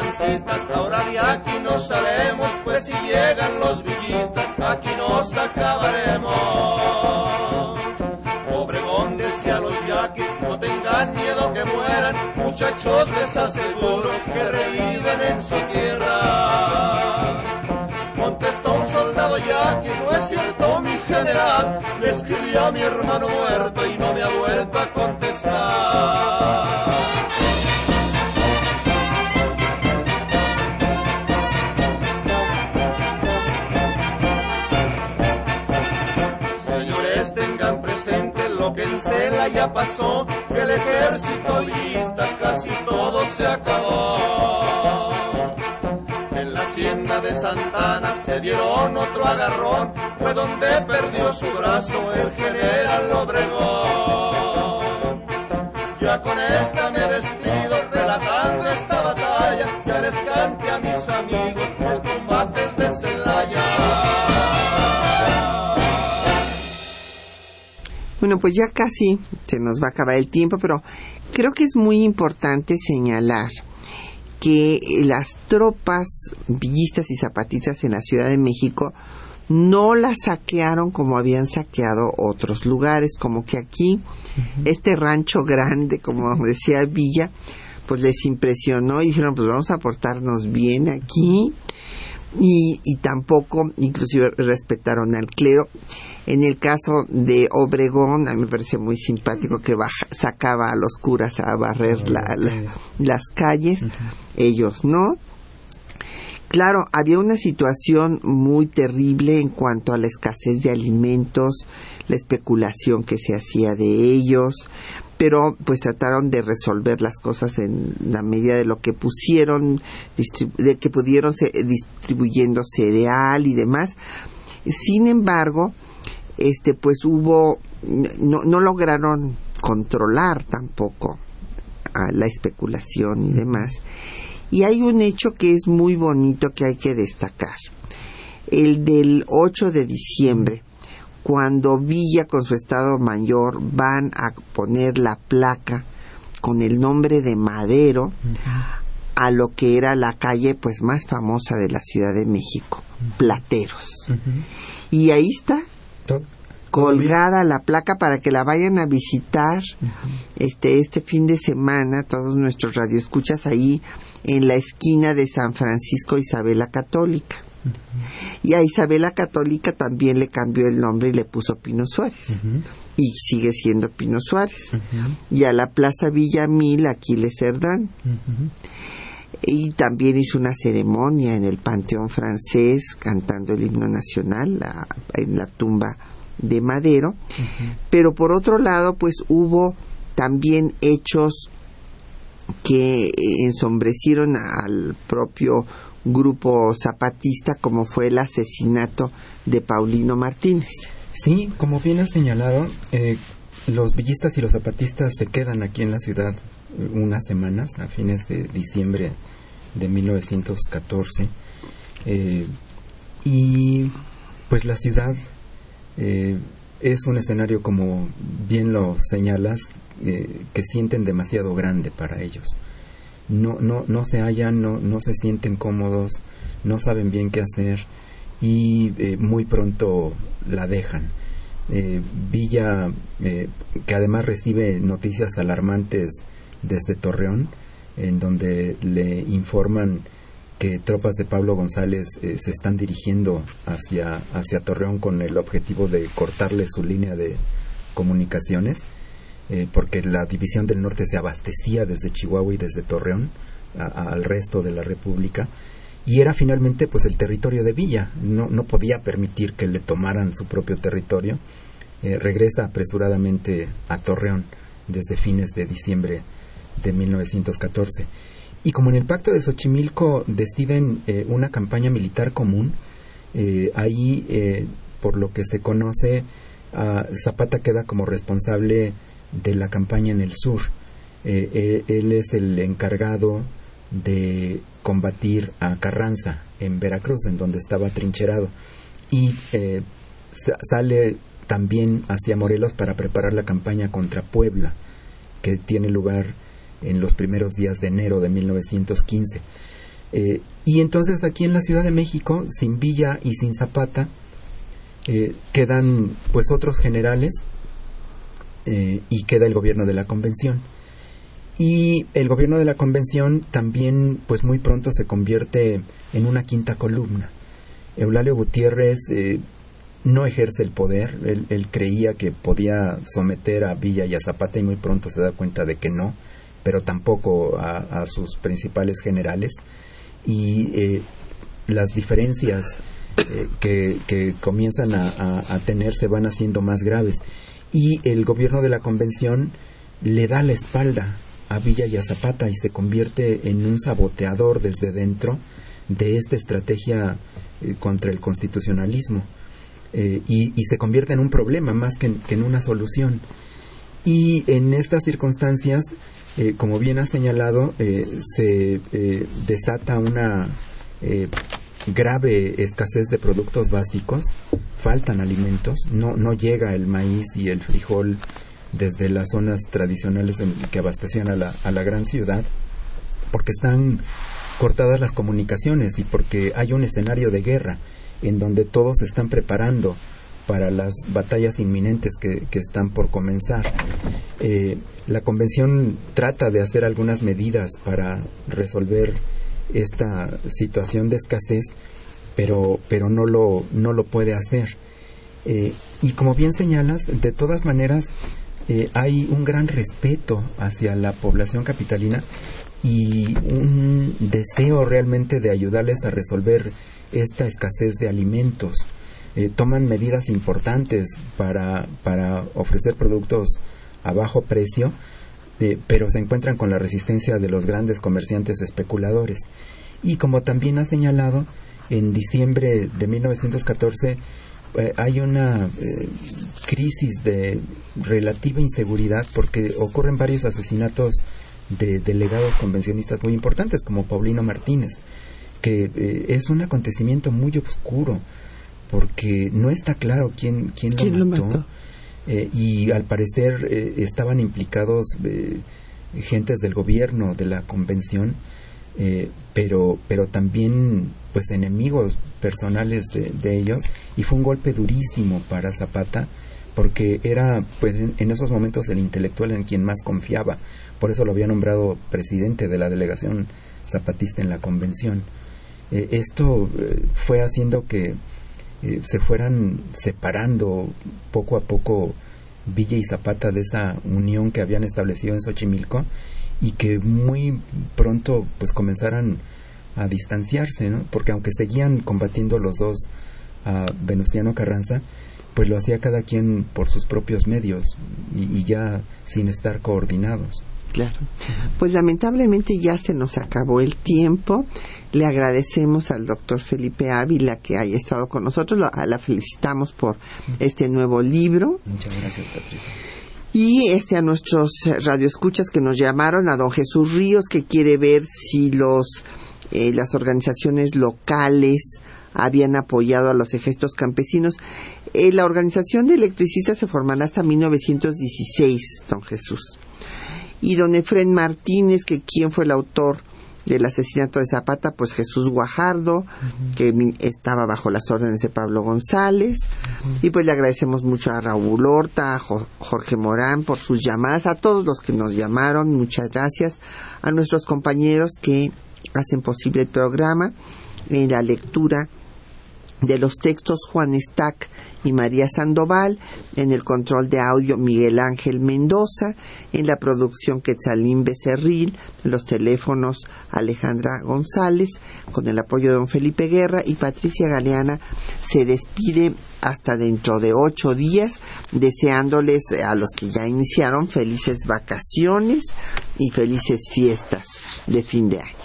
Carrancistas, ahora de aquí no salemos, pues si llegan los villistas, aquí nos acabaremos. Obregón decía a los yaquis, no tengan miedo que mueran, muchachos les aseguro que reviven en su tierra. Contestó un soldado yaqui, no es cierto mi general, le escribí a mi hermano muerto y no me ha vuelto a contestar. Ya pasó, el ejército lista casi todo se acabó. En la hacienda de Santana se dieron otro agarrón, fue donde perdió su brazo el general Obregón. Ya con esta me despido, relatando esta batalla, ya les cante a mis amigos Bueno, pues ya casi se nos va a acabar el tiempo, pero creo que es muy importante señalar que las tropas villistas y zapatistas en la Ciudad de México no la saquearon como habían saqueado otros lugares, como que aquí este rancho grande, como decía Villa, pues les impresionó y dijeron, pues vamos a portarnos bien aquí y, y tampoco inclusive respetaron al clero. En el caso de Obregón, a mí me parece muy simpático que baja, sacaba a los curas a barrer la- la- las calles, ellos no. Claro, había una situación muy terrible en cuanto a la escasez de alimentos, la especulación que se hacía de ellos, pero pues trataron de resolver las cosas en la medida de lo que pusieron, de que pudieron se- distribuyendo cereal y demás. Sin embargo, este pues hubo no, no lograron controlar tampoco a la especulación y demás. Y hay un hecho que es muy bonito que hay que destacar. El del 8 de diciembre, cuando Villa con su Estado Mayor van a poner la placa con el nombre de Madero a lo que era la calle pues más famosa de la Ciudad de México, Plateros. Y ahí está colgada la placa para que la vayan a visitar este este fin de semana todos nuestros radioescuchas ahí en la esquina de San Francisco Isabela Católica. Y a Isabela Católica también le cambió el nombre y le puso Pino Suárez. Y sigue siendo Pino Suárez. Y a la Plaza Villamil, Aquiles Cerdán. Y también hizo una ceremonia en el Panteón francés cantando el himno nacional la- en la tumba de Madero. Pero por otro lado, pues hubo también hechos que ensombrecieron al propio grupo zapatista, como fue el asesinato de Paulino Martínez. Sí, como bien has señalado, eh, los villistas y los zapatistas se quedan aquí en la ciudad eh, unas semanas, a fines de diciembre de 1914. eh, y pues la ciudad eh, es un escenario, como bien lo señalas, eh, que sienten demasiado grande para ellos. No, no, no se hallan, no, no se sienten cómodos, no saben bien qué hacer y eh, muy pronto la dejan. Eh, Villa, eh, que además recibe noticias alarmantes desde Torreón, en donde le informan que tropas de Pablo González eh, se están dirigiendo hacia, hacia Torreón con el objetivo de cortarle su línea de comunicaciones, eh, porque la División del Norte se abastecía desde Chihuahua y desde Torreón a- al resto de la República y era finalmente pues el territorio de Villa. No, no podía permitir que le tomaran su propio territorio. Eh, regresa apresuradamente a Torreón desde fines de diciembre de 1914 y como en el pacto de Xochimilco deciden eh, una campaña militar común eh, ahí eh, por lo que se conoce ah, Zapata queda como responsable de la campaña en el sur Eh, él es el encargado de combatir a Carranza en Veracruz, en donde estaba trincherado. Y eh, sale también hacia Morelos para preparar la campaña contra Puebla, que tiene lugar en los primeros días de enero de 1915. Eh, y entonces aquí en la Ciudad de México, sin Villa y sin Zapata, eh, quedan pues otros generales y queda el gobierno de la convención. Y el gobierno de la convención también pues muy pronto se convierte en una quinta columna. Eulalio Gutiérrez no ejerce el poder. Él, creía que podía someter a Villa y a Zapata y muy pronto se da cuenta de que no, pero tampoco a, sus principales generales. Y eh, las diferencias eh, que, comienzan a, a, tener se van haciendo más graves. Y el gobierno de la convención le da la espalda a Villa y a Zapata y se convierte en un saboteador desde dentro de esta estrategia eh, contra el constitucionalismo. Eh, y, se convierte en un problema más que en, una solución. Y en estas circunstancias, eh, como bien ha señalado, eh, se desata una grave escasez de productos básicos, faltan alimentos, no, no llega el maíz y el frijol desde las zonas tradicionales que abastecían a la, a la gran ciudad, porque están cortadas las comunicaciones y porque hay un escenario de guerra en donde todos se están preparando para las batallas inminentes que, están por comenzar. Eh, la convención trata de hacer algunas medidas para resolver esta situación de escasez, pero, pero no, lo, no lo puede hacer. Eh, y como bien señalas, de todas maneras, eh, hay un gran respeto hacia la población capitalina y un deseo realmente de ayudarles a resolver esta escasez de alimentos. Eh, toman medidas importantes para, para ofrecer productos a bajo precio, eh, pero se encuentran con la resistencia de los grandes comerciantes especuladores. Y como también ha señalado, en diciembre de 1914 eh, hay una crisis de relativa inseguridad porque ocurren varios asesinatos de delegados convencionistas muy importantes como Paulino Martínez que eh, es un acontecimiento muy oscuro porque no está claro quién, quién, lo mató. Eh, y al parecer eh, estaban implicados gentes del gobierno de la convención pero pero también pues enemigos personales de, ellos. Y fue un golpe durísimo para Zapata porque era pues en, esos momentos el intelectual en quien más confiaba. Por eso lo había nombrado presidente de la delegación zapatista en la convención. Eh, esto eh, fue haciendo que eh, se fueran separando poco a poco Villa y Zapata de esa unión que habían establecido en Xochimilco y que muy pronto pues comenzaran a distanciarse, ¿no? Porque aunque seguían combatiendo los dos a Venustiano Carranza, pues lo hacía cada quien por sus propios medios y ya sin estar coordinados. Claro. Pues lamentablemente ya se nos acabó el tiempo. Le agradecemos al doctor Felipe Ávila que haya estado con nosotros. La felicitamos por este nuevo libro. Muchas gracias, Patricia. Y este a nuestros radioescuchas que nos llamaron, a don Jesús Ríos, que quiere ver si los eh, las organizaciones locales habían apoyado a los ejércitos campesinos. Eh, la organización de electricistas se formará hasta 1916, don Jesús. Y don Efren Martínez, que quien fue el autor del asesinato de Zapata, pues Jesús Guajardo, que estaba bajo las órdenes de Pablo González. Y pues le agradecemos mucho a Raúl Horta, a Jorge Morán por sus llamadas, a todos los que nos llamaron, muchas gracias, a nuestros compañeros que hacen posible el programa, en la lectura de los textos Juan Stack y María Sandoval, en el control de audio Miguel Ángel Mendoza, en la producción Quetzalín Becerril, en los teléfonos Alejandra González, con el apoyo de don Felipe Guerra y Patricia Galeana se despide hasta dentro de ocho días, deseándoles a los que ya iniciaron felices vacaciones y felices fiestas de fin de año.